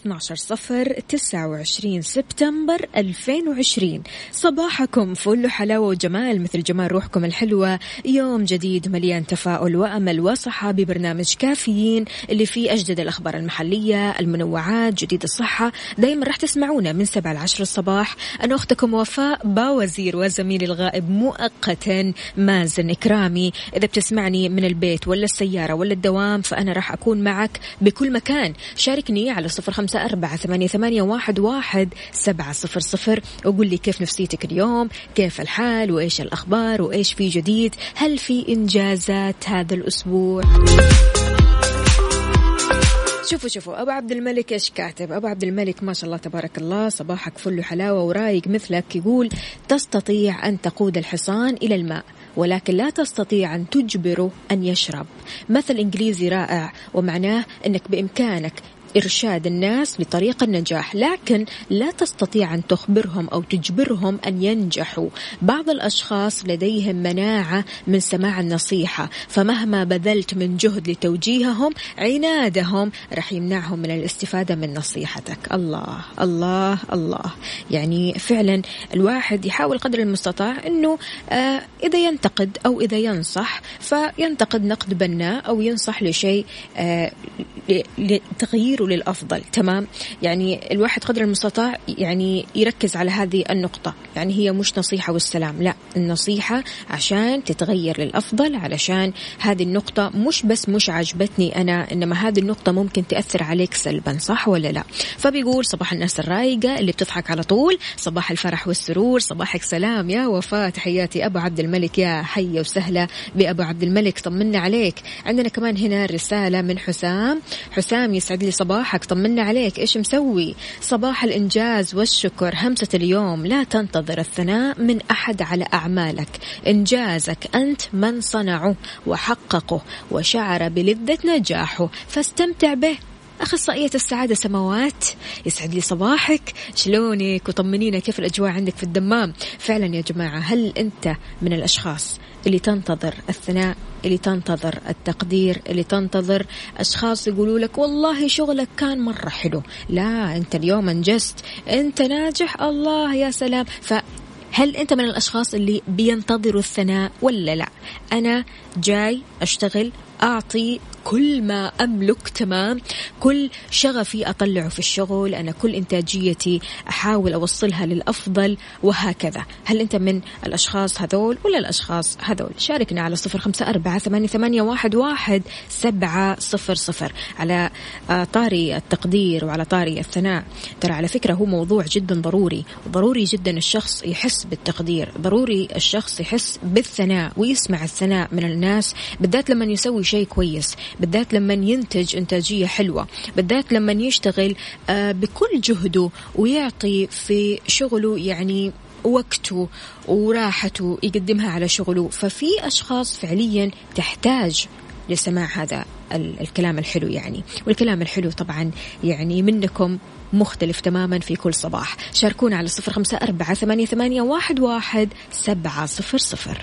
12 صفر 29 سبتمبر 2020 صباحكم فل حلاوة وجمال مثل جمال روحكم الحلوة. يوم جديد مليان تفاؤل وأمل وصحة ببرنامج كافيين اللي فيه أجدد الأخبار المحلية المنوعات جديد الصحة. دايما راح تسمعونا من 7 ل 10 الصباح. أنا أختكم وفاء باوزير وزميلي الغائب مؤقتا مازن إكرامي. إذا بتسمعني من البيت ولا السيارة ولا الدوام فأنا راح أكون معك بكل مكان. شاركني على صفر خمسة أربعة ثمانية, ثمانية واحد, واحد سبعة صفر صفر. وقول لي كيف نفسيتك اليوم؟ كيف الحال؟ وإيش الأخبار؟ وإيش في جديد؟ هل في إنجازات هذا الأسبوع؟ شوفوا شوفوا أبو عبد الملك إيش كاتب؟ أبو عبد الملك ما شاء الله تبارك الله صباحك فل حلاوه ورايق مثلك يقول تستطيع أن تقود الحصان إلى الماء ولكن لا تستطيع أن تجبره أن يشرب. مثل إنجليزي رائع ومعناه إنك بإمكانك إرشاد الناس لطريق النجاح لكن لا تستطيع أن تخبرهم أو تجبرهم أن ينجحوا. بعض الأشخاص لديهم مناعة من سماع النصيحة فمهما بذلت من جهد لتوجيههم عنادهم رح يمنعهم من الاستفادة من نصيحتك. الله الله الله. يعني فعلا الواحد يحاول قدر المستطاع أنه آه إذا ينتقد أو إذا ينصح فينتقد نقد بناء أو ينصح لشيء آه لتغييره للأفضل تمام؟ يعني الواحد قدر المستطاع يعني يركز على هذه النقطة يعني هي مش نصيحة والسلام لا النصيحة عشان تتغير للأفضل علشان هذه النقطة مش بس مش عجبتني أنا إنما هذه النقطة ممكن تأثر عليك سلبا صح ولا لا؟ فبيقول صباح الناس الرايقة اللي بتضحك على طول صباح الفرح والسرور صباحك سلام يا وفاة تحياتي أبو عبد الملك يا حية وسهلة بأبو عبد الملك طمنا عليك. عندنا كمان هنا رسالة من حسام حسام يسعد لي صباحك. طمنا عليك إيش مسوي؟ صباح الإنجاز والشكر. همسة اليوم لا تنتظر الثناء من أحد على أعمالك. إنجازك أنت من صنعه وحققه وشعر بلذة نجاحه. فاستمتع به. أخصائية السعادة سماوات يسعد لي صباحك. شلونك؟ وطمنينا كيف الأجواء عندك في الدمام؟ فعلا يا جماعة هل أنت من الأشخاص اللي تنتظر الثناء اللي تنتظر التقدير اللي تنتظر أشخاص يقولوا لك والله شغلك كان مرة حلو. لا أنت اليوم أنجزت أنت ناجح الله يا سلام. ف هل أنت من الأشخاص اللي بينتظروا الثناء ولا لا؟ أنا جاي أشتغل أعطي كل ما أملك تمام؟ كل شغفي أطلعه في الشغل أنا كل إنتاجيتي أحاول أوصلها للأفضل وهكذا. هل أنت من الأشخاص هذول ولا الأشخاص هذول؟ شاركنا على صفر خمسة أربعة ثمانية, واحد سبعة صفر صفر. على آه، طاري التقدير وعلى طاري الثناء. ترى على فكرة هو موضوع جدا ضروري. ضروري جدا الشخص يحس بالتقدير. ضروري الشخص يحس بالثناء ويسمع الثناء من الناس بالذات لما يسوي شيء كويس. بالذات لما ينتج إنتاجية حلوة. بالذات لما يشتغل آه، بكل جهده ويعطي في شغله يعني وقته وراحته يقدمها على شغله. ففي أشخاص فعليا تحتاج لسماع هذا الكلام الحلو يعني. والكلام الحلو طبعا يعني منكم مختلف تماما في كل صباح. شاركونا على صفر خمسة أربعة ثمانية, ثمانية واحد, واحد سبعة صفر صفر.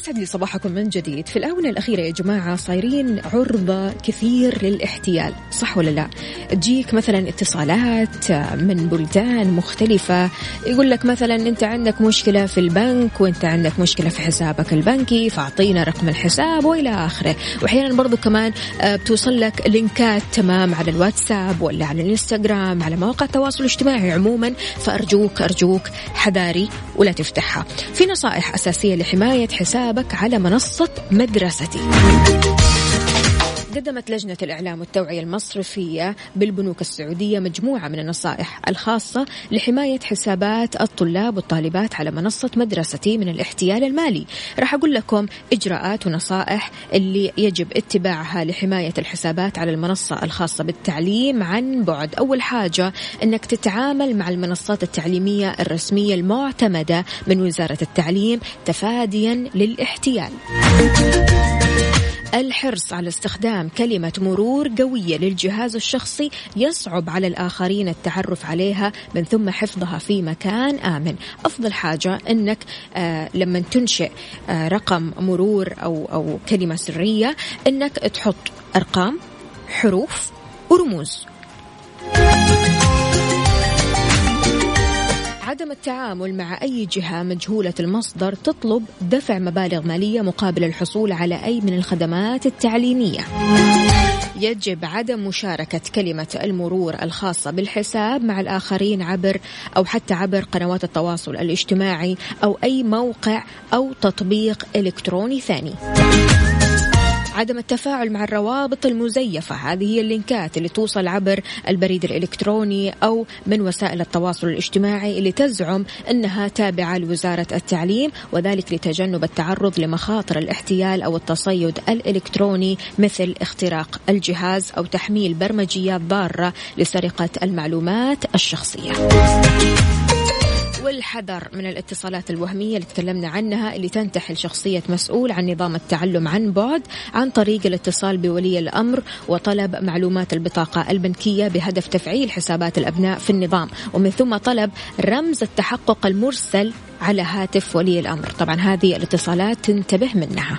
ويسعد لي صباحكم من جديد. في الآونة الأخيرة يا جماعة صايرين عرضة كثير للاحتيال صح ولا لا؟ تجيك مثلا اتصالات من بلدان مختلفة يقول لك مثلا أنت عندك مشكلة في البنك وأنت عندك مشكلة في حسابك البنكي فأعطينا رقم الحساب وإلى آخره. وأحيانا برضو كمان آه، بتوصل لك لينكات تمام على الواتساب ولا على الإنستغرام على مواقع التواصل الاجتماعي عموما. فأرجوك أرجوك حذاري ولا تفتحها. في نصائح أساسية لحماية حسابك على منصة مدرستي. قدمت لجنة الإعلام والتوعية المصرفية بالبنوك السعودية مجموعة من النصائح الخاصة لحماية حسابات الطلاب والطالبات على منصة مدرستي من الاحتيال المالي. راح أقول لكم إجراءات ونصائح اللي يجب اتباعها لحماية الحسابات على المنصة الخاصة بالتعليم عن بعد. أول حاجة أنك تتعامل مع المنصات التعليمية الرسمية المعتمدة من وزارة التعليم تفاديا للاحتيال. الحرص على استخدام كلمة مرور قوية للجهاز الشخصي يصعب على الآخرين التعرف عليها من ثم حفظها في مكان آمن. أفضل حاجة أنك آه لما تنشئ آه رقم مرور أو, أو كلمة سرية أنك تحط أرقام حروف ورموز عدم التعامل مع أي جهة مجهولة المصدر تطلب دفع مبالغ مالية مقابل الحصول على أي من الخدمات التعليمية. يجب عدم مشاركة كلمة المرور الخاصة بالحساب مع الآخرين عبر أو حتى عبر قنوات التواصل الاجتماعي أو أي موقع أو تطبيق إلكتروني ثاني. عدم التفاعل مع الروابط المزيفة هذه هي اللينكات اللي توصل عبر البريد الإلكتروني أو من وسائل التواصل الاجتماعي اللي تزعم أنها تابعة لوزارة التعليم وذلك لتجنب التعرض لمخاطر الاحتيال أو التصيد الإلكتروني مثل اختراق الجهاز أو تحميل برمجيات ضارة لسرقة المعلومات الشخصية. والحذر من الاتصالات الوهمية اللي تكلمنا عنها اللي تنتحل شخصية مسؤول عن نظام التعلم عن بعد عن طريق الاتصال بولي الأمر وطلب معلومات البطاقة البنكية بهدف تفعيل حسابات الأبناء في النظام. ومن ثم طلب رمز التحقق المرسل على هاتف ولي الأمر. طبعا هذه الاتصالات تنتبه منها.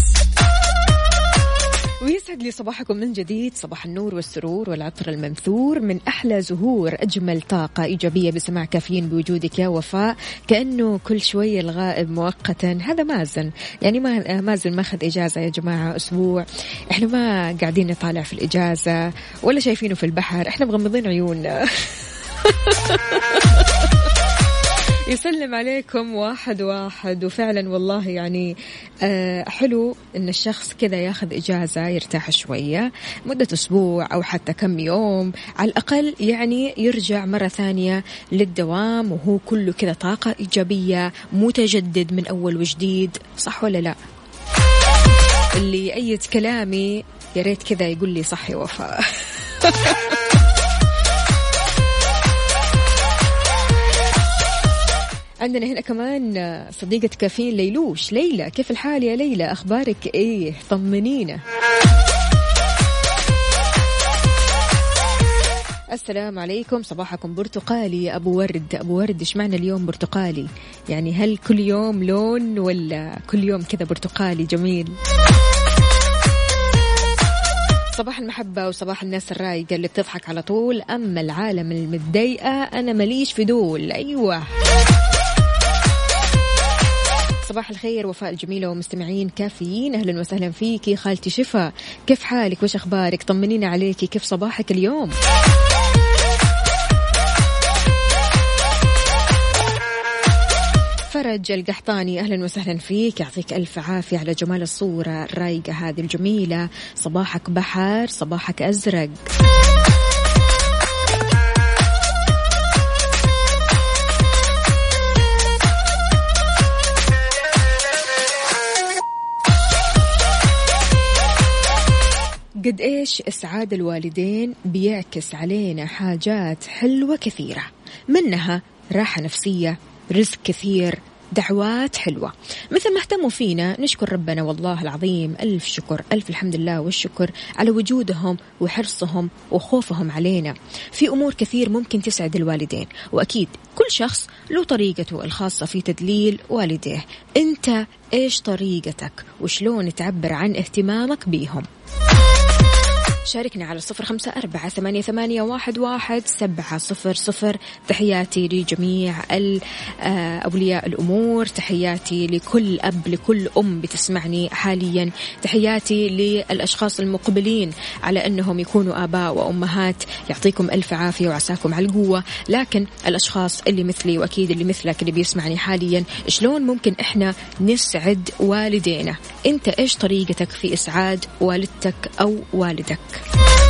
ويسعد لي صباحكم من جديد صباح النور والسرور والعطر المنثور. من أحلى زهور أجمل طاقة إيجابية بسماع كافيين بوجودك يا وفاء. كأنه كل شوية الغائب مؤقتا. هذا مازن. يعني ما مازن ماخذ إجازة يا جماعة أسبوع. إحنا ما قاعدين نطالع في الإجازة ولا شايفينه في البحر. إحنا مغمضين عيوننا. يسلم عليكم واحد واحد. وفعلا والله يعني آه حلو إن الشخص كذا ياخذ إجازة يرتاح شوية مدة أسبوع أو حتى كم يوم. على الأقل يعني يرجع مرة ثانية للدوام وهو كله كذا طاقة إيجابية متجدد من أول وجديد. صح ولا لا؟ اللي يأيد كلامي يا ريت كذا يقول لي صح يا وفاء عندنا هنا كمان صديقة كافيين ليلوش. ليلى كيف الحال يا ليلى؟ أخبارك إيه؟ طمنينا. السلام عليكم. صباحكم برتقالي يا أبو ورد. أبو ورد إيش معنى اليوم برتقالي؟ يعني هل كل يوم لون ولا كل يوم كذا برتقالي؟ جميل. صباح المحبة وصباح الناس الرايقة اللي بتضحك على طول. أما العالم المتضايقة أنا ماليش في دول أيوة. صباح الخير وفاء الجميلة ومستمعين كافيين. أهلا وسهلا فيكي خالتي شفا. كيف حالك؟ وش أخبارك؟ طمنينا عليكي. كيف صباحك اليوم؟ فرج القحطاني أهلا وسهلا فيك. يعطيك ألف عافية على جمال الصورة الرايقة هذه الجميلة. صباحك بحر صباحك أزرق. قد إيش أسعاد الوالدين بيعكس علينا حاجات حلوة كثيرة منها راحة نفسية رزق كثير دعوات حلوة. مثل ما اهتموا فينا نشكر ربنا والله العظيم ألف شكر ألف الحمد لله والشكر على وجودهم وحرصهم وخوفهم علينا. في أمور كثير ممكن تسعد الوالدين وأكيد كل شخص له طريقته الخاصة في تدليل والديه أنت إيش طريقتك؟ وشلون تعبر عن اهتمامك بيهم؟ شاركنا على صفر خمسة أربعة ثمانية, ثمانية واحد, واحد سبعة صفر صفر. تحياتي لجميع آه، أولياء الأمور تحياتي لكل أب لكل أم بتسمعني حاليا. تحياتي للأشخاص المقبلين على أنهم يكونوا آباء وأمهات. يعطيكم ألف عافية وعساكم على القوة. لكن الأشخاص اللي مثلي وأكيد اللي مثلك اللي بيسمعني حاليا شلون ممكن إحنا نسعد والدينا؟ أنت إيش طريقتك في إسعاد والدتك أو والدك؟ قوموا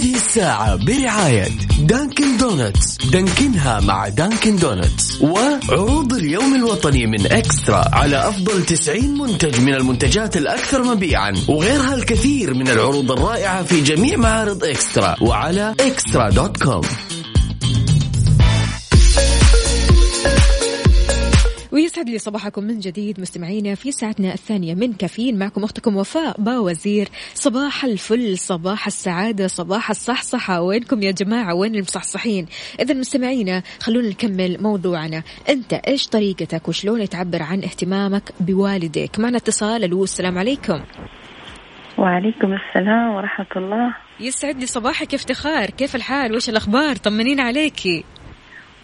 هذه الساعة برعاية Dunkin' Donuts. دانكنها مع Dunkin' Donuts. وعروض اليوم الوطني من eXtra على أفضل 90 منتج من المنتجات الأكثر مبيعا وغيرها الكثير من العروض الرائعة في جميع معارض eXtra وعلى eXtra dot com. ويسعد لي صباحكم من جديد مستمعينا في ساعتنا الثانية من كافيين. معكم أختكم وفاء باوزير. صباح الفل صباح السعادة صباح الصحصحة. وينكم يا جماعة؟ وين المصحصحين؟ إذا مستمعينا خلونا نكمل موضوعنا. أنت إيش طريقتك؟ وشلون تعبر عن اهتمامك بوالديك؟ معنا اتصال ألو السلام عليكم. وعليكم السلام ورحمة الله. يسعد لي صباحك افتخار. كيف الحال؟ وش الأخبار؟ طمنين عليكي.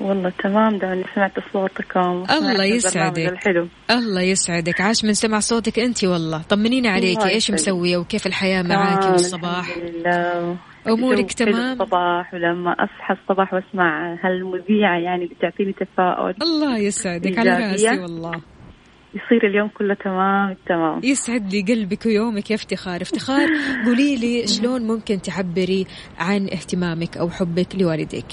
والله تمام دعني سمعت صوتكم الله يسعدك. الحلو. الله يسعدك. عاش من سمع صوتك أنت والله. طمنينا عليك. الله إيش. مسوية وكيف الحياة معاك تمام، والصباح؟ لله. حلو تمام؟ الصباح ولما أصحى الصباح وأسمع هالمذيعة يعني بتعطيني تفاؤل الله يسعدك. على. راسي والله. يصير اليوم كله تمام؟ التمام يسعد لي قلبك ويومك يا افتخار. افتخار قولي لي شلون ممكن تعبري عن اهتمامك أو حبك لوالديك؟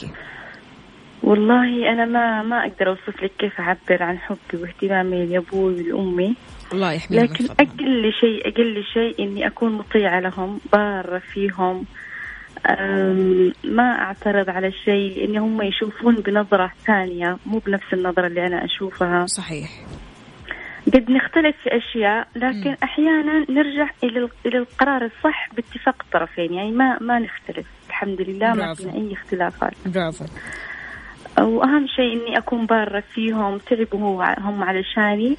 والله أنا ما ما أقدر أوصف لك كيف أعبر عن حبي واهتمامي لأبوي ولأمي. الله يحميهم لكن. أقل شيء أقل شيء إني أكون مطيعة لهم بارة فيهم. ما أعترض على شيء لأن هم يشوفون بنظرة ثانية مو بنفس النظرة اللي أنا أشوفها. صحيح. قد نختلف في أشياء لكن مم. أحيانا نرجع إلى إلى القرار الصح باتفاق الطرفين. يعني ما ما نختلف. الحمد لله ما برافو. فينا أي اختلافات. برافو. وأهم شيء إني أكون بارة فيهم تعبوا هو هم علشاني.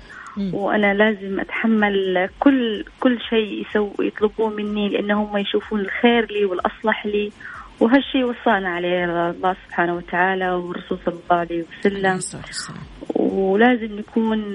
وأنا لازم أتحمل كل كل شيء يسوي يطلبوه مني لأن هم يشوفون الخير لي والأصلح لي وهالشيء وصانا عليه الله سبحانه وتعالى والرسول صلى الله عليه وسلم. ولازم نكون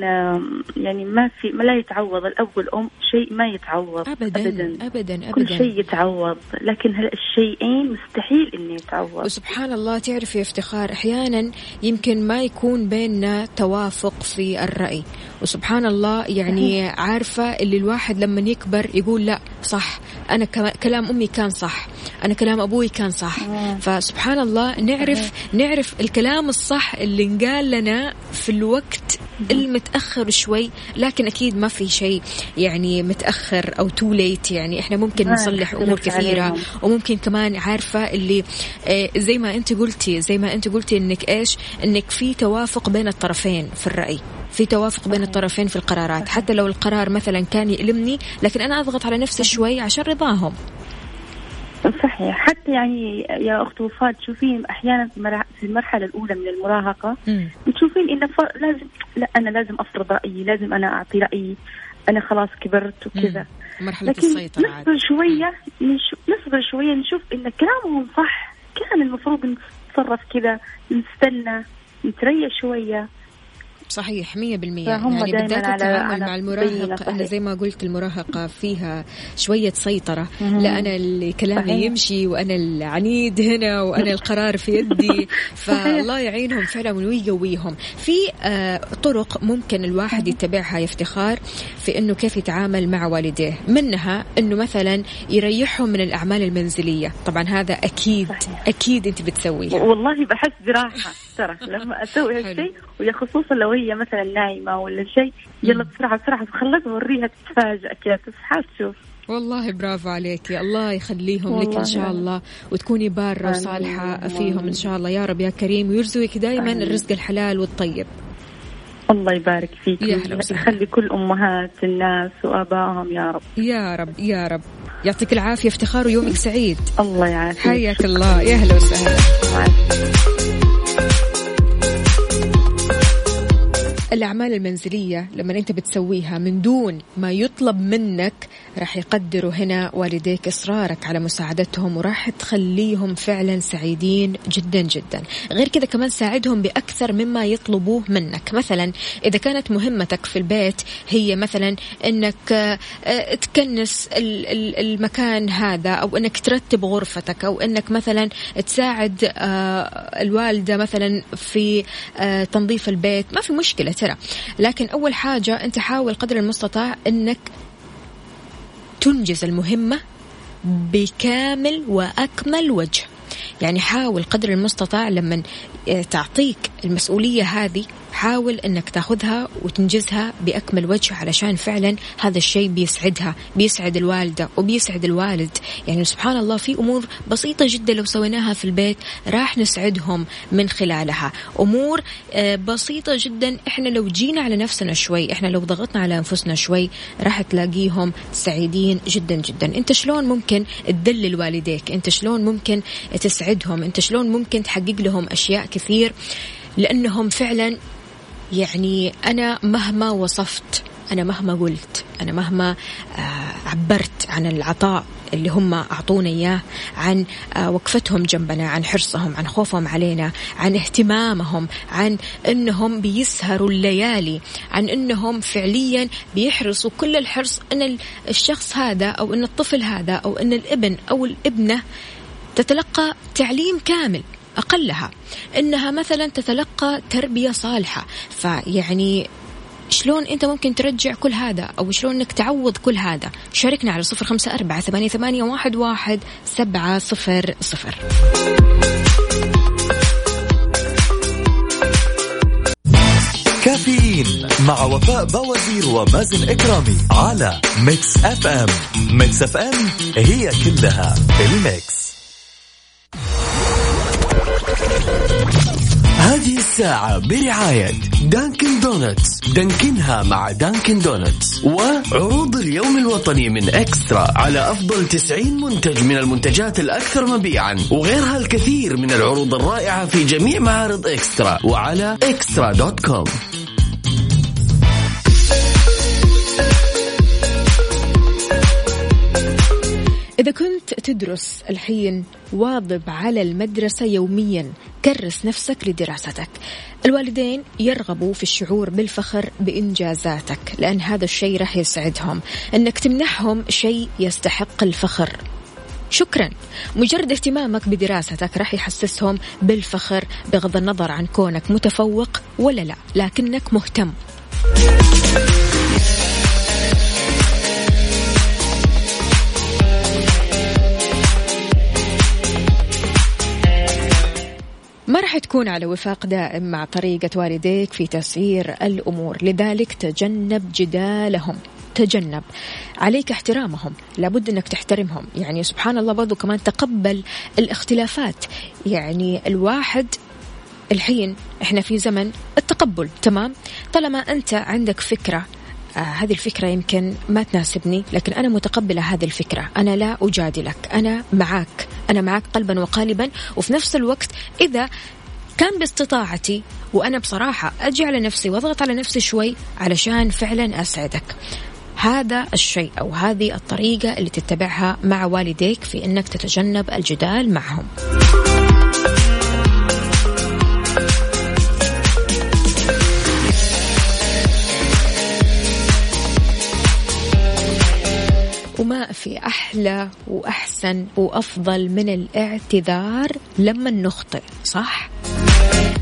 يعني ما في ما لا يتعوض. الاب والام شيء ما يتعوض. ابدا ابدا, ابدا كل ابدا. شيء يتعوض. لكن هالشيئين مستحيل إنه يتعوض. وسبحان الله تعرف يا افتخار أحيانا يمكن ما يكون بيننا توافق في الرأي. وسبحان الله يعني عارفة اللي الواحد لما يكبر يقول لا صح. أنا كما- كلام أمي كان صح. أنا كلام أبوي كان صح. فسبحان الله نعرف نعرف الكلام الصح اللي انقال لنا في الوقت المتأخر شوي لكن أكيد ما في شيء يعني متأخر أو تو ليت يعني إحنا ممكن ما نصلح أمور كثيرة. وممكن كمان عارفة اللي آه، زي ما أنت قلتي زي ما أنت قلتي إنك إيش؟ إنك في توافق بين الطرفين في الرأي. في توافق بين الطرفين في القرارات. حتى لو القرار مثلا كان يألمني لكن أنا أضغط على نفسي شوي عشان رضاهم. صح صحيح. حتى يعني يا أخت وفاء تشوفين أحيانا في المرح- في المرحلة الأولى من المراهقة مم. تشوفين انه ف... لازم لا أنا لازم أفرض رأيي لازم أنا أعطي رأيي. أنا خلاص كبرت وكذا. مرحلة لكن السيطرة عاد. نصبر شوية نصبر شوية نشوف إن كلامهم صح. كان المفروض نتصرف كذا نستنى نتريا شوية. صحيح مية بالمية. فهم يعني دايماً بالذات التعامل مع المراهق زي ما قلت المراهقة فيها شوية سيطرة. لا أنا اللي كلامي صحيح. يمشي وأنا العنيد هنا وأنا القرار في يدي. فالله يعينهم فعلا ويقويهم. في آه طرق ممكن الواحد يتبعها يا افتخار في أنه كيف يتعامل مع والديه منها أنه مثلا يريحهم من الأعمال المنزلية. طبعا هذا أكيد صحيح. أكيد أنت بتسويه والله بحس براحة. ترى لما أسوي حلو. هالشيء ويا خصوصا لو هي مثلا نايمة ولا شيء يلا بسرعة بسرعة خلص اوريها تتفاجئ كذا تصحى تشوف والله برافو عليكي الله يخليهم لك إن شاء. الله وتكوني بارة. وصالحة فيهم إن. شاء الله. يا رب يا كريم ويرزقك دائما. الرزق الحلال والطيب. الله يبارك فيك. يخلي كل أمهات الناس وآبائهم يا رب. يا رب يا رب. يعطيك العافية افتخار ويومك سعيد. الله يعافيك. حياك الله. يا أهلا وسهلا. الأعمال المنزلية لما أنت بتسويها من دون ما يطلب منك راح يقدروا هنا والديك إصرارك على مساعدتهم وراح تخليهم فعلا سعيدين جدا جدا. غير كذا كمان ساعدهم بأكثر مما يطلبوه منك. مثلا إذا كانت مهمتك في البيت هي مثلا أنك آه، تكنس ال- ال- المكان هذا أو أنك ترتب غرفتك أو أنك مثلا تساعد آه، الوالدة مثلا في آه، تنظيف البيت ما في مشكلة. ترى. لكن أول حاجة أنت حاول قدر المستطاع أنك تنجز المهمة بكامل وأكمل وجه. يعني حاول قدر المستطاع لما تعطيك المسؤولية هذه حاول إنك تاخذها وتنجزها بأكمل وجه علشان فعلا هذا الشيء بيسعدها بيسعد الوالدة وبيسعد الوالد. يعني سبحان الله في أمور بسيطة جدا لو سويناها في البيت راح نسعدهم من خلالها. أمور آه، بسيطة جدا إحنا لو جينا على نفسنا شوي إحنا لو ضغطنا على أنفسنا شوي راح تلاقيهم سعيدين جدا جدا. أنت شلون ممكن تدلل والديك؟ أنت شلون ممكن تسعدهم؟ أنت شلون ممكن تحقق لهم أشياء كثير؟ لأنهم فعلا يعني أنا مهما وصفت أنا مهما قلت أنا مهما آه، عبرت عن العطاء اللي هم أعطونا إياه عن آه، وقفتهم جنبنا عن حرصهم عن خوفهم علينا عن اهتمامهم عن أنهم بيسهروا الليالي عن أنهم فعليا بيحرصوا كل الحرص أن الشخص هذا أو أن الطفل هذا أو أن الابن أو الابنة تتلقى تعليم كامل. أقلها. إنها مثلا تتلقى تربية صالحة. فيعني شلون أنت ممكن ترجع كل هذا؟ أو شلون أنك تعوض كل هذا؟ شاركنا على صفر خمسة أربعة ثمانية, ثمانية واحد, واحد سبعة صفر صفر. كافيين مع وفاء بوازير ومازن إكرامي على Mix FM. Mix FM هي كلها ال mix. هذه الساعة برعاية Dunkin' Donuts. دانكنها مع Dunkin' Donuts. وعروض اليوم الوطني من eXtra على أفضل 90 منتج من المنتجات الأكثر مبيعا وغيرها الكثير من العروض الرائعة في جميع معارض eXtra وعلى eXtra dot com. إذا كنت تدرس الحين واظب على المدرسة يوميا كرس نفسك لدراستك. الوالدين يرغبوا في الشعور بالفخر بإنجازاتك لأن هذا الشيء راح يسعدهم. أنك تمنحهم شيء يستحق الفخر. شكرا. مجرد اهتمامك بدراستك راح يحسسهم بالفخر بغض النظر عن كونك متفوق ولا لا لكنك مهتم. ما راح تكون على وفاق دائم مع طريقة والديك في تسيير الأمور. لذلك تجنب جدالهم. تجنب. عليك احترامهم. لابد أنك تحترمهم. يعني سبحان الله برضو كمان تقبل الاختلافات. يعني الواحد الحين إحنا في زمن التقبل. تمام؟ طالما أنت عندك فكرة آه هذه الفكرة يمكن ما تناسبني لكن أنا متقبلة هذه الفكرة. أنا لا أجادلك. أنا معك أنا معك قلبا وقالبا. وفي نفس الوقت إذا كان باستطاعتي وأنا بصراحة أجي على نفسي وأضغط على نفسي شوي علشان فعلا أسعدك. هذا الشيء أو هذه الطريقة اللي تتبعها مع والديك في أنك تتجنب الجدال معهم. وما في أحلى وأحسن وأفضل من الاعتذار لما نخطئ صح؟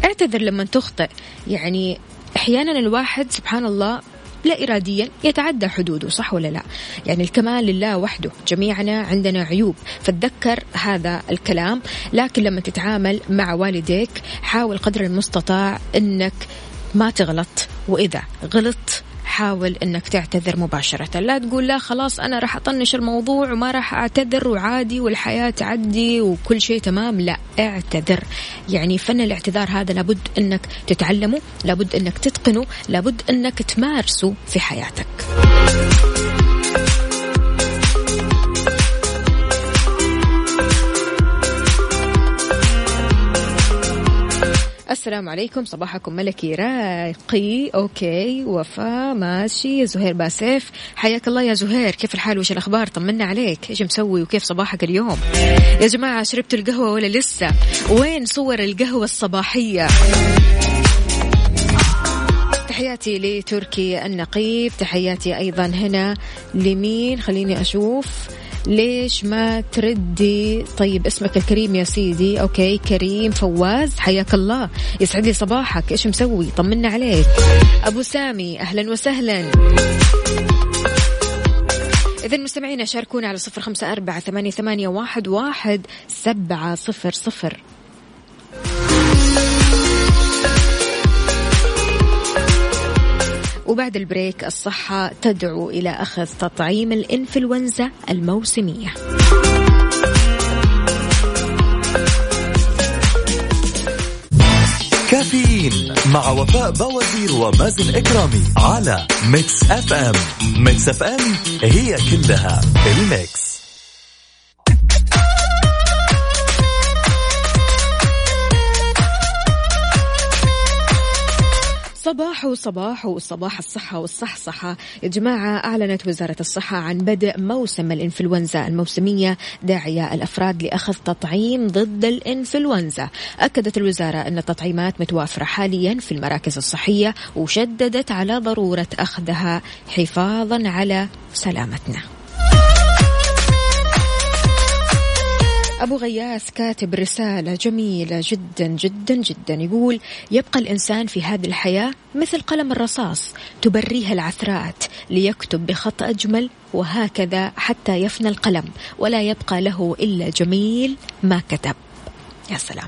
اعتذر لما تخطئ يعني أحيانا الواحد سبحان الله لا إراديا يتعدى حدوده صح ولا لا يعني الكمال لله وحده جميعنا عندنا عيوب فتذكر هذا الكلام لكن لما تتعامل مع والديك حاول قدر المستطاع أنك ما تغلط وإذا غلط حاول إنك تعتذر مباشرة. لا تقول لا خلاص أنا راح أطنش الموضوع وما راح أعتذر وعادي والحياة تعدي وكل شيء تمام. لا اعتذر. يعني فن الاعتذار هذا لابد إنك تتعلمه لابد إنك تتقنه لابد إنك تمارسه في حياتك. السلام عليكم. صباحكم ملكي راقي. okay. وفاء ماشي. زهير باسيف. حياك الله يا زهير. كيف الحال؟ وش الأخبار؟ طمنا عليك. إيش مسوي؟ وكيف صباحك اليوم؟ يا جماعة شربتوا القهوة ولا لسه؟ وين صور القهوة الصباحية؟ تحياتي لتركي النقيب. تحياتي أيضا هنا لمين؟ خليني أشوف. ليش ما تردي؟ طيب اسمك الكريم يا سيدي. okay كريم فواز حياك الله. يسعد لي صباحك. إيش مسوي؟ طمنا عليك. أبو سامي أهلا وسهلا. إذا مستمعينا شاركونا على صفر خمسة أربعة ثمانية, واحد سبعة صفر صفر. وبعد البريك الصحة تدعو إلى أخذ تطعيم الإنفلونزا الموسمية. كافيين مع وفاء باوزير ومازن إكرامي على Mix FM. Mix FM هي كلها ال Mix. صباح وصباح وصباح الصحة والصحصحة. يا جماعة أعلنت وزارة الصحة عن بدء موسم الإنفلونزا الموسمية داعية الأفراد لأخذ تطعيم ضد الإنفلونزا. أكدت الوزارة أن التطعيمات متوافرة حاليا في المراكز الصحية وشددت على ضرورة أخذها حفاظا على سلامتنا. أبو غياث كاتب رسالة جميلة جدا جدا جدا. يقول يبقى الإنسان في هذه الحياة مثل قلم الرصاص تبريه العثرات ليكتب بخط أجمل وهكذا حتى يفنى القلم ولا يبقى له إلا جميل ما كتب. يا سلام.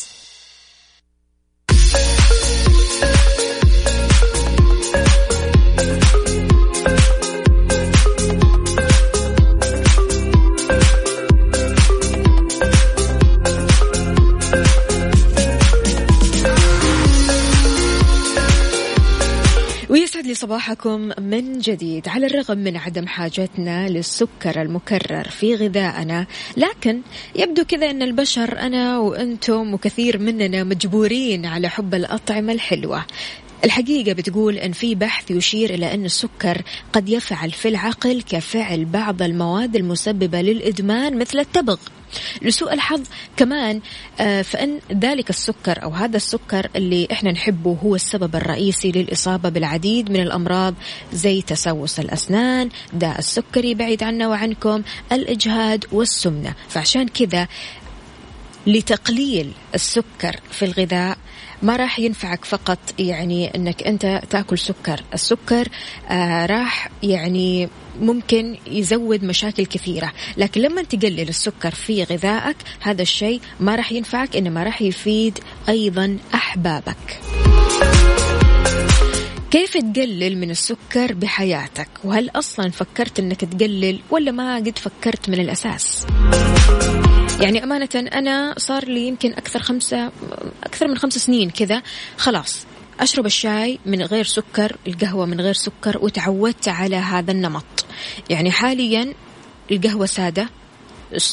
لي صباحكم من جديد على الرغم من عدم حاجتنا للسكر المكرر في غذائنا لكن يبدو كذا أن البشر أنا وأنتم وكثير مننا مجبورين على حب الأطعمة الحلوة. الحقيقة بتقول أن في بحث يشير إلى أن السكر قد يفعل في العقل كفعل بعض المواد المسببة للإدمان مثل التبغ لسوء الحظ كمان آه، فإن ذلك السكر أو هذا السكر اللي إحنا نحبه هو السبب الرئيسي للإصابة بالعديد من الأمراض زي تسوس الأسنان داء السكري بعيد عنا وعنكم الإجهاد والسمنة. فعشان كذا لتقليل السكر في الغذاء ما راح ينفعك فقط يعني إنك أنت تأكل سكر. السكر آه راح يعني ممكن يزود مشاكل كثيرة. لكن لما تقلل السكر في غذائك هذا الشيء ما راح ينفعك إنما راح يفيد أيضا أحبابك. كيف تقلل من السكر بحياتك؟ وهل أصلا فكرت أنك تقلل ولا ما قد فكرت من الأساس؟ يعني أمانة أنا صار لي يمكن أكثر خمسة أكثر من خمس سنين كذا. خلاص أشرب الشاي من غير سكر القهوة من غير سكر وتعودت على هذا النمط. يعني حاليا القهوة سادة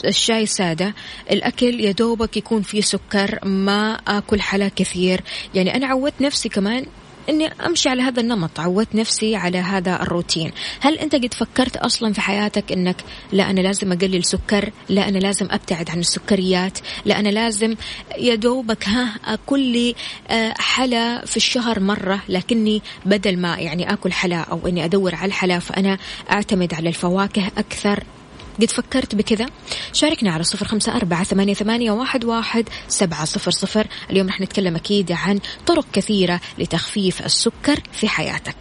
الشاي سادة الأكل يا دوبك يكون فيه سكر ما أكل حلا كثير. يعني أنا عودت نفسي كمان إني أمشي على هذا النمط عودت نفسي على هذا الروتين. هل أنت قد فكرت أصلا في حياتك إنك لا أنا لازم أقلل سكر لا أنا لازم أبتعد عن السكريات لا أنا لازم يا دوبك ها أكل آه، حلا في الشهر مرة لكني بدل ما يعني آكل حلا أو إني أدور على الحلا فأنا أعتمد على الفواكه أكثر. قد فكرت بكذا؟ شاركنا على صفر خمسة أربعة ثمانية, ثمانية واحد, واحد سبعة صفر صفر. اليوم رح نتكلم أكيد عن طرق كثيرة لتخفيف السكر في حياتك.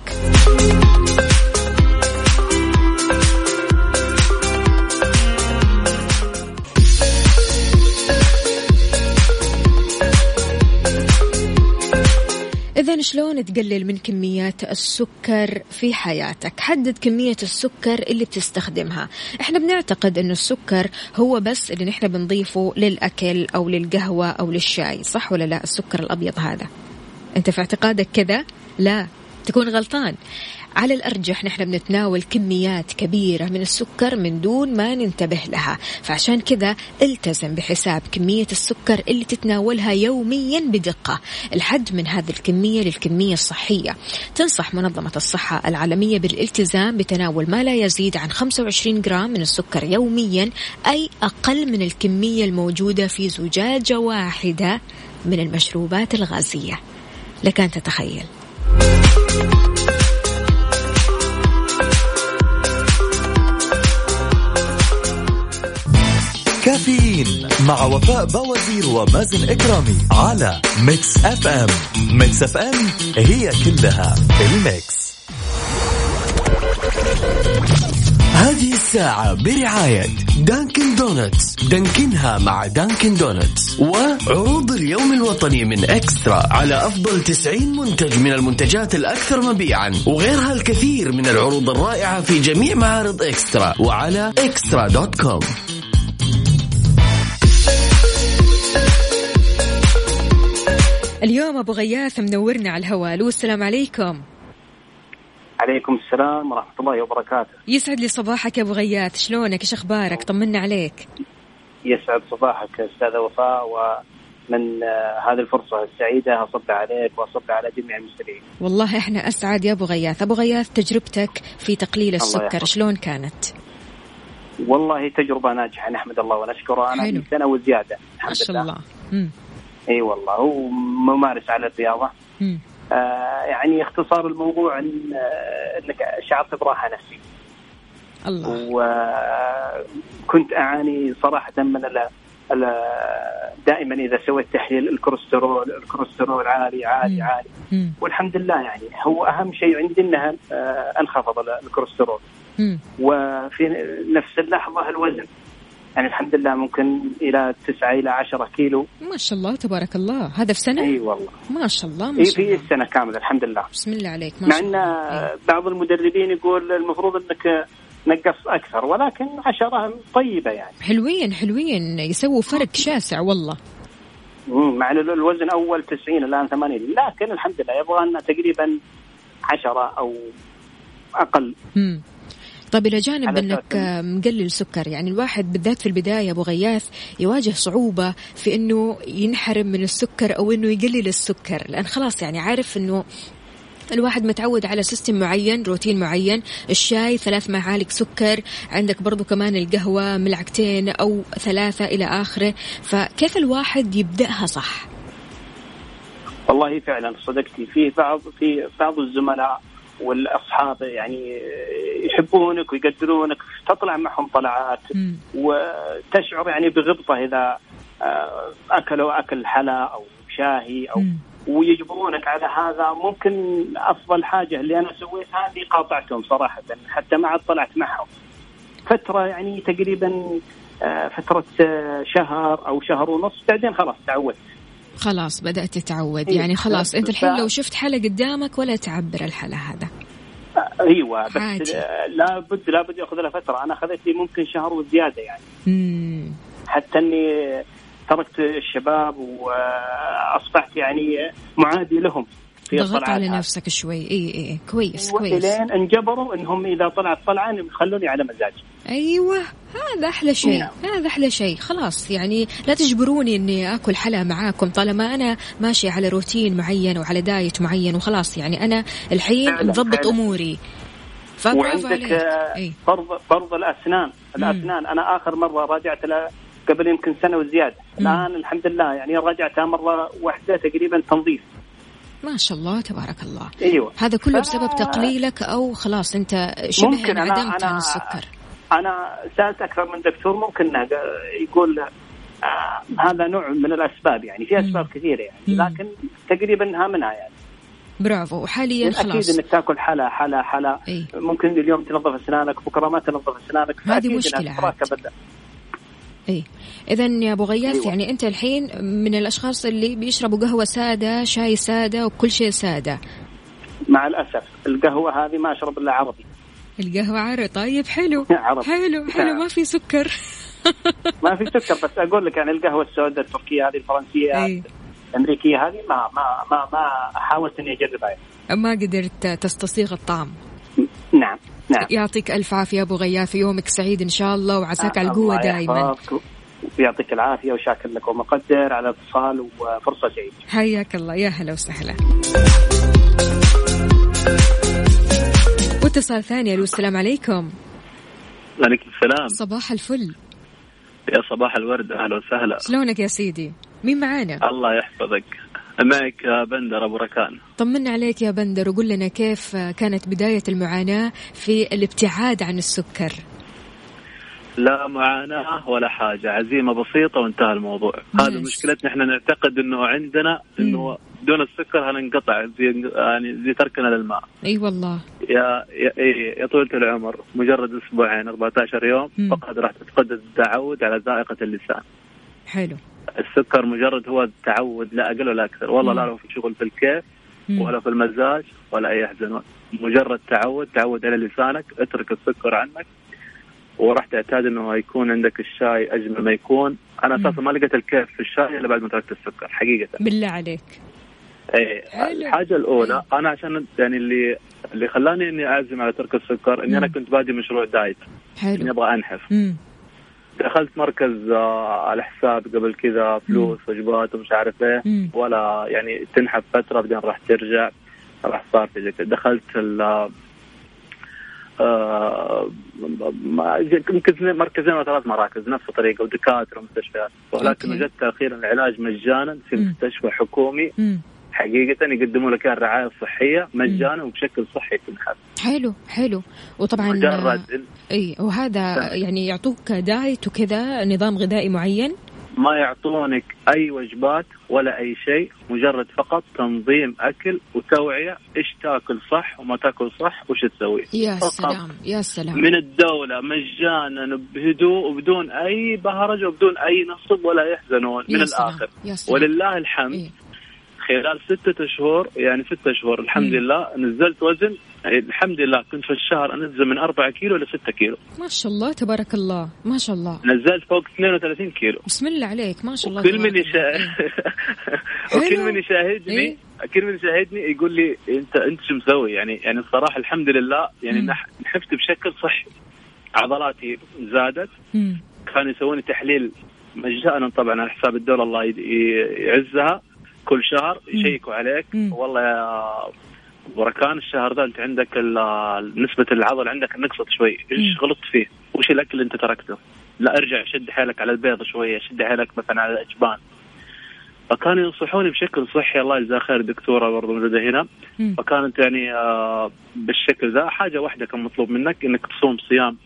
إذا شلون تقلل من كميات السكر في حياتك؟ حدد كمية السكر اللي بتستخدمها، إحنا بنعتقد إنه السكر هو بس اللي نحن بنضيفه للأكل أو للقهوة أو للشاي، صح ولا لا؟ السكر الأبيض هذا. أنت في اعتقادك كذا؟ لا تكون غلطان على الأرجح نحن بنتناول كميات كبيرة من السكر من دون ما ننتبه لها. فعشان كذا التزم بحساب كمية السكر اللي تتناولها يوميا بدقة. الحد من هذه الكمية للكمية الصحية. تنصح منظمة الصحة العالمية بالالتزام بتناول ما لا يزيد عن 25 جرام من السكر يوميا أي أقل من الكمية الموجودة في زجاجة واحدة من المشروبات الغازية. لك أن تتخيل. كافيين مع وفاء باوزير ومازن إكرامي على Mix FM. Mix FM هي كلها ال Mix. هذه الساعة برعاية Dunkin' Donuts. Dunkin ها مع Dunkin' Donuts. وعروض اليوم الوطني من eXtra على أفضل 90 منتج من المنتجات الأكثر مبيعا. وغيرها الكثير من العروض الرائعة في جميع معارض eXtra وعلى eXtra dot com. اليوم أبو غياث منورنا على الهواء. ألو السلام عليكم. عليكم السلام ورحمة الله وبركاته. يسعد لي صباحك يا أبو غياث. شلونك؟ إيش أخبارك؟ طمنا عليك. يسعد صباحك أستاذة وفاء ومن آه، هذه الفرصة السعيدة أصب عليك وأصب على جميع المستمعين. والله إحنا أسعد يا أبو غياث. أبو غياث تجربتك في تقليل السكر. شلون كانت؟ والله تجربة ناجحة نحمد الله ونشكره. أنا سنة وزيادة ما الحمد شاء لله. الله. مم. اي والله هو ممارس على الرياضة مم. آه يعني اختصار الموضوع إن آه إنك شعرت براحة نفسية الله وكنت أعاني صراحة من ال دائما إذا سويت تحليل الكوليسترول الكوليسترول عالي عالي مم. عالي مم. والحمد لله يعني هو أهم شيء عندي إنها آه، انخفض ال- الكوليسترول. وفي نفس اللحظة الوزن يعني الحمد لله ممكن إلى 9 إلى 10 كيلو. ما شاء الله تبارك الله. هذا في سنة؟ إي والله. ما شاء الله ما شاء في الله. السنة كاملة الحمد لله. بسم الله عليك ما مع شاء إن الله. إيه. بعض المدربين يقول المفروض إنك نقص أكثر ولكن 10 طيبة يعني. حلوين حلوين. يسووا فرق شاسع والله. مع الوزن أول 90 الآن 80 لكن الحمد لله يبغى لنا تقريبا 10 أو أقل. مم. طيب إلى جانب إنك مقلل سكر يعني الواحد بالذات في البداية أبو غياث يواجه صعوبة في إنه ينحرم من السكر أو إنه يقلل السكر لأن خلاص يعني عارف إنه الواحد متعود على سيستم معين روتين معين الشاي ثلاث معالق سكر عندك برضو كمان القهوة ملعقتين أو ثلاثة إلى آخره فكيف الواحد يبدأها صح؟ والله فعلا صدقتي في بعض في بعض الزملاء والأصحاب يعني يحبونك ويقدرونك تطلع معهم طلعات. وتشعر يعني بغبطة إذا آه، أكلوا أكل حلا أو شاهي أو مم. ويجبرونك على هذا ممكن أفضل حاجة اللي أنا سويتها اني قاطعتهم صراحة حتى ما عاد طلعت معهم فترة يعني تقريبا آه، فترة آه، شهر أو شهر ونص بعدين خلاص تعودت خلاص بدأت تتعود. يعني خلاص أنت الحين لو شفت حلا قدامك ولا تعبر الحلا هذا. أيوه بس عادي. لابد لابد يأخذ له فترة. أنا أخذت لي ممكن شهر وزيادة يعني. مم. حتى إني تركت الشباب وأصبحت يعني معادي لهم في ضغط الطلعات على. نفسك شوي. اي اي كويس كويس. والين انجبروا إنهم إذا طلعت طلعة يخلوني على مزاجي. أيوه هذا أحلى شيء نعم. هذا أحلى شيء خلاص يعني لا تجبروني إني آكل حلا معاكم طالما أنا ماشي على روتين معين وعلى دايت معين وخلاص يعني أنا الحين مضبط. أموري. وعندك آه، فرض فرض الأسنان الأسنان أنا آخر مرة راجعت قبل يمكن سنة وزيادة الآن الحمد لله يعني راجعتها مرة واحدة تقريبا تنظيف. ما شاء الله تبارك الله. أيوه. هذا كله ف- بسبب تقليلك أو خلاص أنت شبه انعدمت أنا- عن السكر. أنا سالت أكثر من دكتور ممكن يقول آه هذا نوع من الأسباب يعني في أسباب كثيرة يعني. لكن تقريبا ها منها يعني برافو وحاليا أكيد خلاص إنك تأكل حلا حلا حلا إي. ممكن اليوم تنظف أسنانك بكرة ما تنظف أسنانك هذه عاد. تتراكب. إي اذا يا أبو غياث أيوة. يعني أنت الحين من الأشخاص اللي بيشربوا قهوة سادة شاي سادة وكل شيء سادة مع الأسف القهوة هذه ما أشرب إلا عربي القهوة عرق. طيب حلو. عرب. حلو حلو. نعم. ما في سكر. ما في سكر بس أقول لك يعني القهوة السوداء التركية هذه الفرنسية أي. الأمريكية هذه ما ما ما ما حاولت إني أجربها. يعني. ما قدرت تستصيغ الطعم. نعم نعم. يعطيك ألف عافية أبو غياث. يومك سعيد إن شاء الله وعساك على الله القوه دائما ويعطيك العافية وشاكر لك ومقدر على الاتصال وفرصة سعيده حياك الله. يا هلا وسهلا. واتصال ثاني ألو السلام عليكم. عليكم السلام. صباح الفل. يا صباح الورد أهلا وسهلا. شلونك يا سيدي؟ مين معانا؟ الله يحفظك. معك بندر أبو ركان. طمنا عليك يا بندر وقول لنا كيف كانت بداية المعاناة في الابتعاد عن السكر؟ لا معاناة ولا حاجة. عزيمة بسيطة وانتهى الموضوع. هذا مشكلتنا إحنا نعتقد إنه عندنا إنه بدون السكر هننقطع زي يعني زي تركنا للماء. إي والله. يا يا, إيه يا طويلة العمر مجرد أسبوعين 14 يوم مم. فقط راح تفقد التعود على ذائقه اللسان. حلو. السكر مجرد هو التعود لا أقل ولا أكثر. والله مم. لا في شغل في الكيف. ولا في المزاج ولا أي يحزنون مجرد تعود تعود على لسانك اترك السكر عنك وراح تعتاد إنه يكون عندك الشاي أجمل ما يكون أنا. أساسا ما لقيت الكيف في الشاي إلا بعد ما تركت السكر حقيقة بالله عليك اي حلو. الحاجة الأولى أنا عشان يعني اللي اللي خلاني إني أعزم على ترك السكر إني أنا. كنت بادي مشروع دايت إني حلو أبغى أنحف مم. دخلت مركز آه، على حساب قبل كذا فلوس وجبات ومش عارف إيه. ولا يعني تنحف فترة بعدين راح ترجع راح صار في دخلت يمكن مركزين أو ثلاث مراكز نفس الطريقة ودكاترة ومستشفيات ولكن. وجدت أخيرا العلاج مجانا في. مستشفى حكومي مم. حقيقة يقدموا لك إياه الرعايه الصحيه مجانا وبشكل صحي تنحف حلو حلو وطبعا مجرد إي وهذا يعني يعطوك دايت وكذا نظام غذائي معين ما يعطونك أي وجبات ولا أي شيء مجرد فقط تنظيم أكل وتوعية إيش تاكل صح وما تاكل صح وش تسوي يا فقط سلام يا سلام من الدولة مجانا بهدوء وبدون أي بهرجة وبدون أي نصب ولا يحزنون من سلام، الآخر يا سلام. ولله الحمد إيه. خلال ستة شهور يعني ستة شهور الحمد مم. لله نزلت وزن الحمد لله كنت في الشهر أنزل من أربعة كيلو إلى ستة كيلو ما شاء الله تبارك الله ما شاء الله نزلت فوق 32 كيلو بسم الله عليك ما شاء الله كل من. يشا... وكل. من يشاهدني إيه. كل من يشاهدني يقول لي انت أنت شو مسوي يعني يعني الصراحة الحمد لله يعني نحفت بشكل صحي عضلاتي زادت مم. كانوا يسوون تحليل مجانا طبعا على حساب الدولة الله يعزها كل شهر يشيكوا عليك مم. والله يا بركان الشهر ذا أنت عندك نسبة العضل عندك نقصت شوي إيش. غلطت فيه؟ وش الأكل اللي أنت تركته؟ لا ارجع شد حيلك على البيض شوية شد حيلك مثلا على الأجبان فكانوا ينصحوني بشكل صحي الله يجزاه خير دكتورة برضه موجودة هنا مم. فكانت يعني آه، بالشكل ذا حاجة واحدة كان مطلوب منك إنك تصوم صيام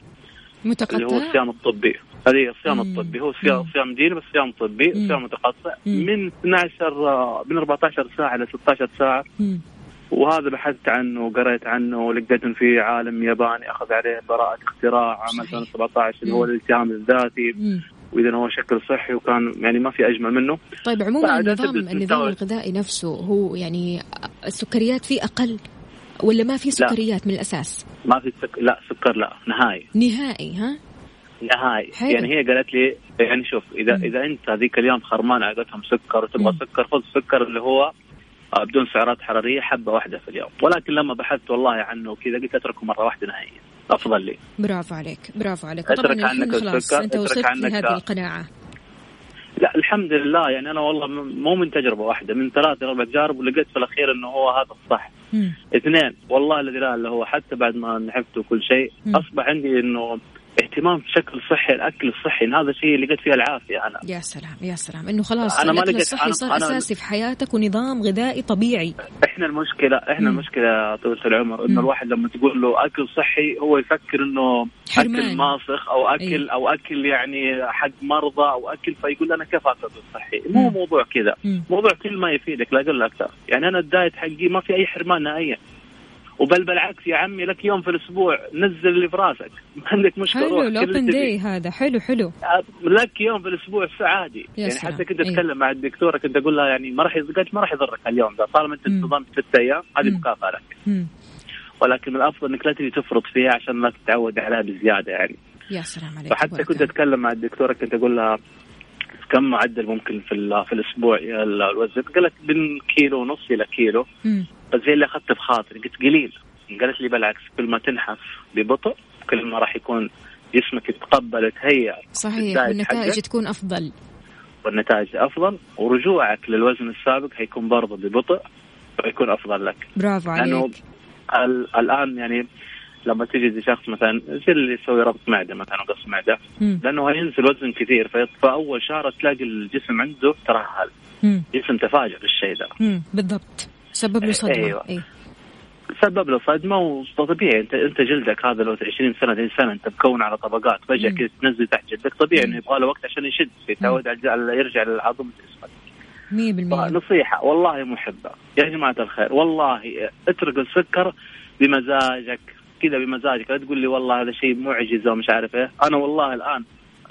اللي هو متقطع الصيام الطبي هذه الصيام. الطبي هو صيام ديني بس صيام طبي. صيام متقطع. من 12 آه، من 14 ساعة إلى 16 ساعة. وهذا بحثت عنه وقريت عنه ولقيت في عالم ياباني أخذ عليه براءة اختراع عام صحيح. 2017 اللي هو. الالتهام الذاتي. وإذا هو شكل صحي وكان يعني ما في أجمل منه طيب عموما النظام النظام. الغذائي نفسه هو يعني السكريات فيه أقل ولا ما في سكريات من الأساس ما في سك... لا سكر لا نهائي نهائي ها نهائي حلو. يعني هي قالت لي يعني شوف اذا مم. إذا أنت هذيك اليوم خرمان عقدتهم سكر وتبغى. سكر خذ سكر اللي هو آه، بدون سعرات حرارية حبة واحدة في اليوم ولكن لما بحثت والله عنه وكذا قلت أتركه مرة واحدة نهائيا أفضل لي برافو عليك برافو عليك الحين عنك خلاص السكر، أنت وصلت عنك لهذه. القناعة لا الحمد لله يعني أنا والله مو من تجربة واحدة من ثلاث أربع تجارب ولقيت في الأخير إنه هو هذا الصح مم. اثنين والله الذي لا اللي هو حتى بعد ما نحفت وكل شيء مم. أصبح عندي إنه اهتمام بشكل صحي الأكل الصحي إن هذا الشيء اللي لقيت فيه العافية أنا يا سلام يا سلام إنه خلاص أنا ما الأكل لقيت- الصحي أنا- صار أنا- أساسي في حياتك ونظام غذائي طبيعي إحنا المشكلة إحنا مم. المشكلة طويلة العمر. إنه الواحد لما تقول له أكل صحي هو يفكر إنه حرمان. اكل ماسخ أو اكل إيه. أو أكل يعني حق مرضى أو أكل فيقول أنا كيف أكل صحي مو مم. موضوع كذا. موضوع كل ما يفيدك لا أقل ولا أكثر يعني أنا الدايت حقي ما في أي حرمان نهائيا وبل بالعكس يا عمي لك يوم في الأسبوع نزل اللي في راسك ما عندك مشكلة حلو الأوبن. داي هذا حلو حلو لك يوم في الأسبوع عادي يعني سلام. حتى كنت إيه. أتكلم مع الدكتورة كنت أقول لها يعني ما راح يض- ما راح يضرك اليوم ده طالما أنت. انتظمت ست أيام هذه. مكافأة لك. ولكن الأفضل إنك لا تجي تفرط فيها عشان لا تتعود عليها بزياده يعني يا سلام عليك فحتى كنت. أتكلم مع الدكتورة كنت أقول لها كم معدل ممكن في في الأسبوع الوزن؟ قالت من كيلو ونص إلى كيلو مم. بس زي اللي اخذت بخاطري. قلت قليل. قالت لي بالعكس كل ما تنحف ببطء كل ما راح يكون جسمك يتقبل يتهيأ. صحيح. والنتائج. تكون أفضل. والنتائج أفضل. ورجوعك للوزن السابق هيكون برضه ببطء ويكون أفضل لك. برافو لأنه عليك ال- الآن يعني لما تجي شخص مثلا زي اللي يسوي ربط معدة مثلا وقص معدة مم. لأنه هينزل وزن كثير فأول شهر تلاقي الجسم عنده ترهل. مم. جسم تفاجئ بالشيء ده. بالضبط. سبب له صدمة. أيوة. إيه. سبب له صدمة وطبيعي انت أنت جلدك هذا لو 20 سنة 30 سنة أنت مكون على طبقات. فجأة. كذا تنزل تحت جلدك؟ طبيعي. إنه يبغى له وقت عشان يشد. يتعود على يرجع للعظم مية بالمية. نصيحة والله محبة. يا جماعة الخير والله اترك السكر بمزاجك كذا بمزاجك. لا تقول لي والله هذا شيء معجزة ومش عارف إيه. أنا والله الآن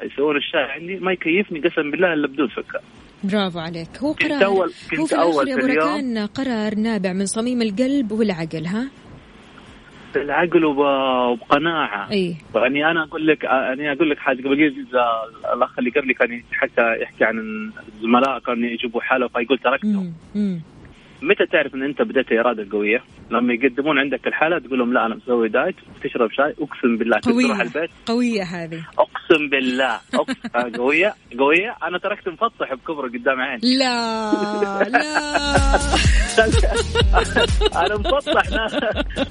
يسوون الشاي عندي ما يكيفني قسم بالله إلا بدون سكر. برافو عليك. هو كنت قرار أول هو في أول يا أبو ركان قرار نابع من صميم القلب والعقل ها؟ بالعقل وب- وبقناعة. إي. يعني أنا أقول لك أنا أقول لك حاجة. قبل الأخ اللي قبلي كان حتى يحكي عن الزملاء كانوا يجيبوا حالة فيقول تركته. مم. مم. متى تعرف إن أنت بدأت إرادة قوية؟ لما يقدمون عندك الحالة تقول لهم لا أنا مسوي دايت وتشرب شاي أقسم بالله كنت تروح قوية البيت. قوية هذه. أقسم بالله. أقسم آه، قوية. قوية. أنا تركت مفطح بكبره قدام عيني. لا لا. أنا مفطح ناس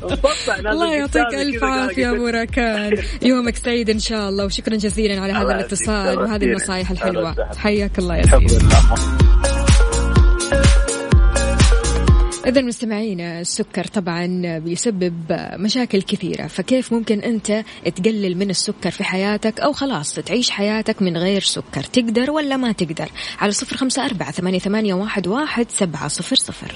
مفطح ناس الله يعطيك قاعد عافية أبو ركان. يومك سعيد إن شاء الله وشكرا جزيلا على هذا الاتصال وهذه. النصائح الحلوة. حياك الله يا سيدي. إذا مستمعينا السكر طبعا بيسبب مشاكل كثيرة. فكيف ممكن أنت تقلل من السكر في حياتك أو خلاص تعيش حياتك من غير سكر؟ تقدر ولا ما تقدر؟ على صفر خمسة أربعة ثمانية, واحد, واحد سبعة صفر صفر.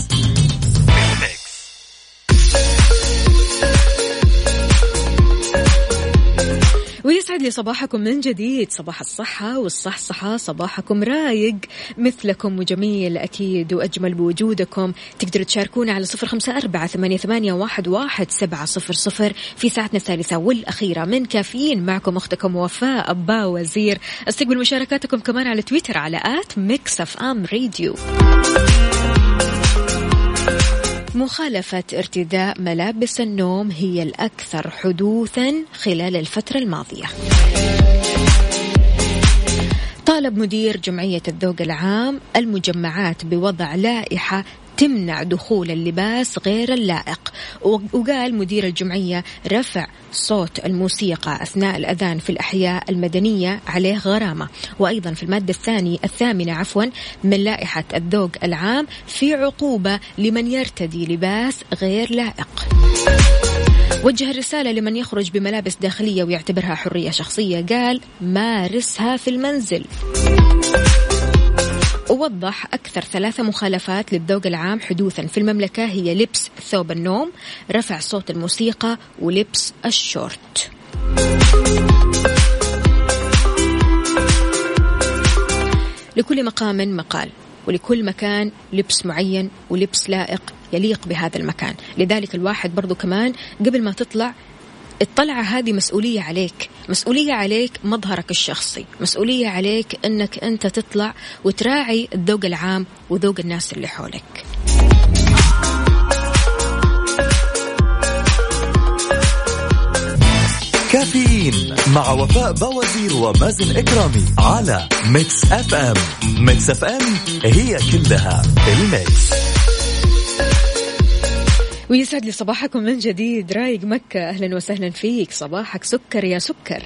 ويسعد لي صباحكم من جديد. صباح الصحة والصحصحة صباحكم رايق. مثلكم وجميل أكيد وأجمل بوجودكم. تقدروا تشاركونا على صفر خمسة أربعة ثمانية, واحد, واحد سبعة صفر صفر في ساعتنا الثالثة والأخيرة من كافيين. معكم أختكم وفاء باوزير. أستقبل مشاركاتكم كمان على تويتر على at Mix FM Radio. مخالفة ارتداء ملابس النوم هي الأكثر حدوثا خلال الفترة الماضية. طالب مدير جمعية الذوق العام المجمعات بوضع لائحة تمنع دخول اللباس غير اللائق. وقال مدير الجمعية رفع صوت الموسيقى أثناء الأذان في الأحياء المدنية عليه غرامة. وأيضا في المادة الثانية الثامنة عفوا من لائحة الذوق العام في عقوبة لمن يرتدي لباس غير لائق. وجه الرسالة لمن يخرج بملابس داخلية ويعتبرها حرية شخصية قال مارسها في المنزل. ووضح أكثر ثلاثة مخالفات للذوق العام حدوثا في المملكة هي لبس ثوب النوم رفع صوت الموسيقى ولبس الشورت. لكل مقام مقال ولكل مكان لبس معين ولبس لائق يليق بهذا المكان. لذلك الواحد برضو كمان قبل ما تطلع الطلعة هذه مسؤولية عليك. مسؤولية عليك مظهرك الشخصي. مسؤولية عليك أنك أنت تطلع وتراعي الذوق العام وذوق الناس اللي حولك. كافيين مع وفاء باوزير ومازن إكرامي على Mix FM Mix FM هي كلها ال Mix. ويسعد لي صباحكم من جديد. رايق مكة. أهلا وسهلا فيك. صباحك سكر يا سكر.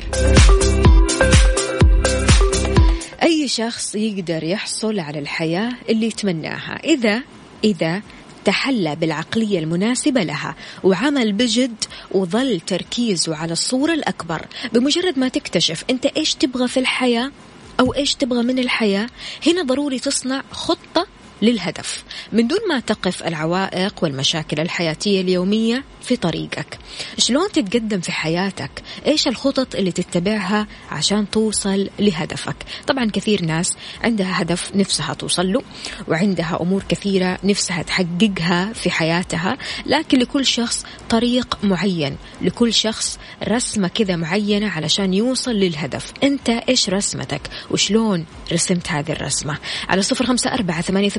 أي شخص يقدر يحصل على الحياة اللي يتمناها إذا إذا تحلى بالعقلية المناسبة لها وعمل بجد وظل تركيزه على الصورة الأكبر. بمجرد ما تكتشف أنت إيش تبغى في الحياة أو إيش تبغى من الحياة هنا ضروري تصنع خطة للهدف. من دون ما تقف العوائق والمشاكل الحياتية اليومية في طريقك. شلون تتقدم في حياتك؟ إيش الخطط اللي تتبعها عشان توصل لهدفك؟ طبعا كثير ناس عندها هدف نفسها توصل له وعندها أمور كثيرة نفسها تحققها في حياتها لكن لكل شخص طريق معين لكل شخص رسمة كذا معينة علشان يوصل للهدف. أنت إيش رسمتك؟ وشلون رسمت هذه الرسمة؟ على صفر خمسة أربعة ثمانية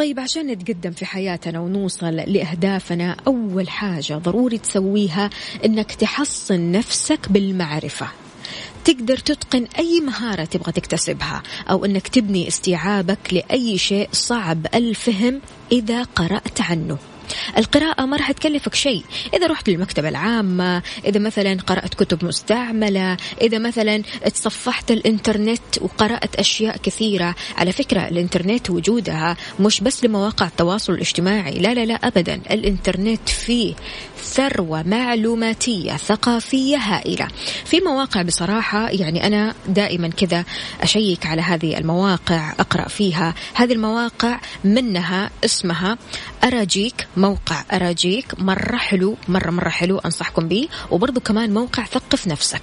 طيب عشان نتقدم في حياتنا ونوصل لأهدافنا أول حاجة ضروري تسويها إنك تحصن نفسك بالمعرفة. تقدر تتقن أي مهارة تبغى تكتسبها أو أنك تبني استيعابك لأي شيء صعب الفهم إذا قرأت عنه. القراءة ما راح تكلفك شيء. إذا رحت للمكتبة العامة إذا مثلا قرأت كتب مستعملة إذا مثلا تصفحت الإنترنت وقرأت أشياء كثيرة. على فكرة الإنترنت وجودها مش بس لمواقع التواصل الاجتماعي. لا لا لا أبدا. الإنترنت فيه ثروة معلوماتية ثقافية هائلة. في مواقع بصراحة يعني أنا دائما كذا أشيك على هذه المواقع أقرأ فيها. هذه المواقع منها اسمها أراجيك موقع. أراجيك مرة حلو مرة مرة حلو أنصحكم به وبرضو كمان موقع ثقف نفسك.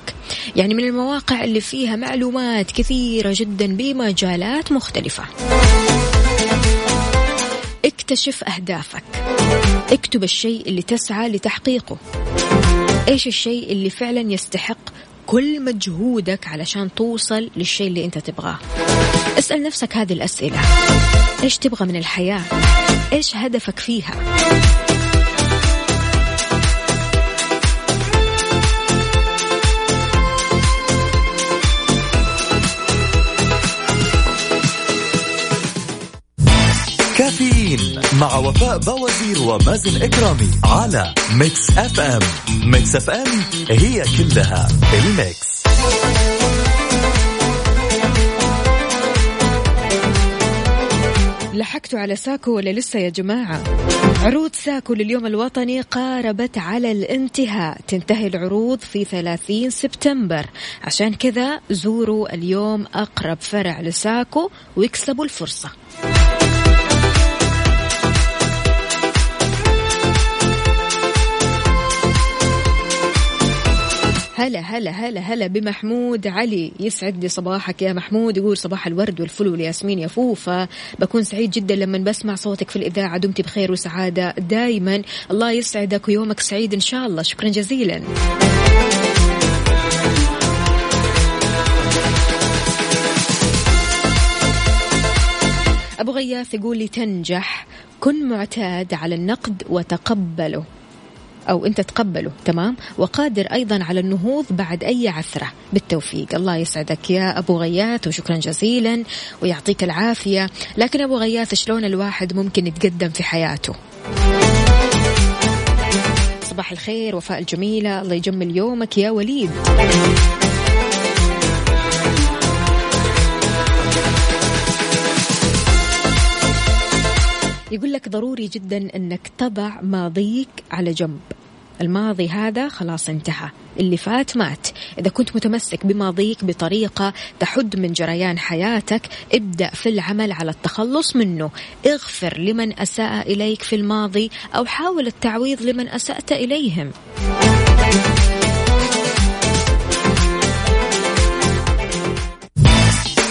يعني من المواقع اللي فيها معلومات كثيرة جدا بمجالات مختلفة. اكتشف أهدافك. اكتب الشيء اللي تسعى لتحقيقه. إيش الشيء اللي فعلا يستحق كل مجهودك علشان توصل للشيء اللي أنت تبغاه؟ اسأل نفسك هذه الأسئلة. إيش تبغى من الحياة؟ إيش هدفك فيها؟ مع وفاء باوزير ومازن إكرامي على Mix FM. Mix FM هي كلها ال Mix. لحقتوا على ساكو ولا لسه يا جماعة؟ عروض ساكو لليوم الوطني قاربت على الانتهاء. تنتهي العروض في 30 سبتمبر. عشان كذا زوروا اليوم أقرب فرع لساكو واكسبوا الفرصة. هلا هلا هلا هلا بمحمود علي. يسعد لي صباحك يا محمود. يقول صباح الورد والفل والياسمين يا فوفا. بكون سعيد جدا لما بسمع صوتك في الإذاعة. دمتي بخير وسعادة دائما الله يسعدك ويومك سعيد إن شاء الله. شكرا جزيلا. أبو غياث يقول لي تنجح. كن معتاد على النقد وتقبله. أو أنت تقبله تمام؟ وقادر أيضا على النهوض بعد أي عثرة. بالتوفيق. الله يسعدك يا أبو غياث وشكرا جزيلا ويعطيك العافية. لكن أبو غياث شلون الواحد ممكن يتقدم في حياته؟ صباح الخير وفاء الجميلة. الله يجمل يومك يا وليد. يقول لك ضروري جدا إنك تضع ماضيك على جنب. الماضي هذا خلاص انتهى. اللي فات مات. إذا كنت متمسك بماضيك بطريقة تحد من جريان حياتك ابدأ في العمل على التخلص منه. اغفر لمن أساء إليك في الماضي أو حاول التعويض لمن أسأت إليهم.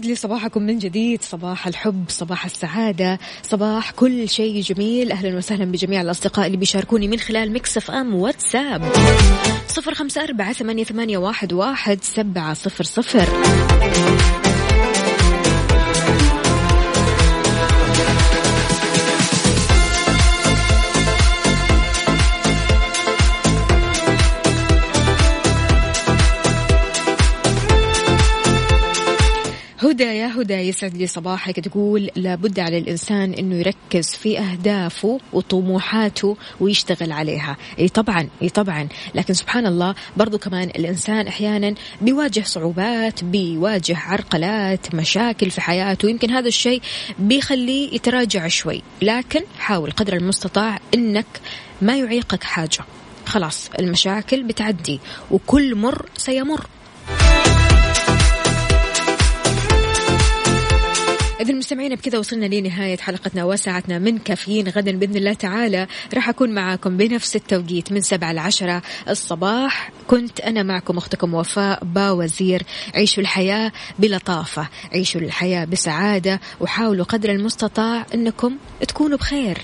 ويسعد لي صباحكم من جديد. صباح الحب صباح السعادة صباح كل شيء جميل. أهلا وسهلا بجميع الأصدقاء اللي بيشاركوني من خلال مكسف أم واتساب. صفر خمسة أربعة ثمانية واحد, واحد سبعة صفر صفر. هدى يا هدى يسعد لي صباحك تقول لابد على الإنسان أنه يركز في أهدافه وطموحاته ويشتغل عليها. أي طبعا أي طبعا. لكن سبحان الله برضو كمان الإنسان أحيانا بيواجه صعوبات بيواجه عرقلات مشاكل في حياته. يمكن هذا الشيء بيخليه يتراجع شوي. لكن حاول قدر المستطاع أنك ما يعيقك حاجة. خلاص المشاكل بتعدي وكل مر سيمر. إذا المستمعين بكذا وصلنا لنهاية حلقتنا وساعتنا من كافيين غدا بإذن الله تعالى. راح أكون معاكم بنفس التوقيت من سبعة لعشرة الصباح. كنت أنا معكم أختكم وفاء باوزير عيشوا الحياة بلطافة. عيشوا الحياة بسعادة وحاولوا قدر المستطاع أنكم تكونوا بخير.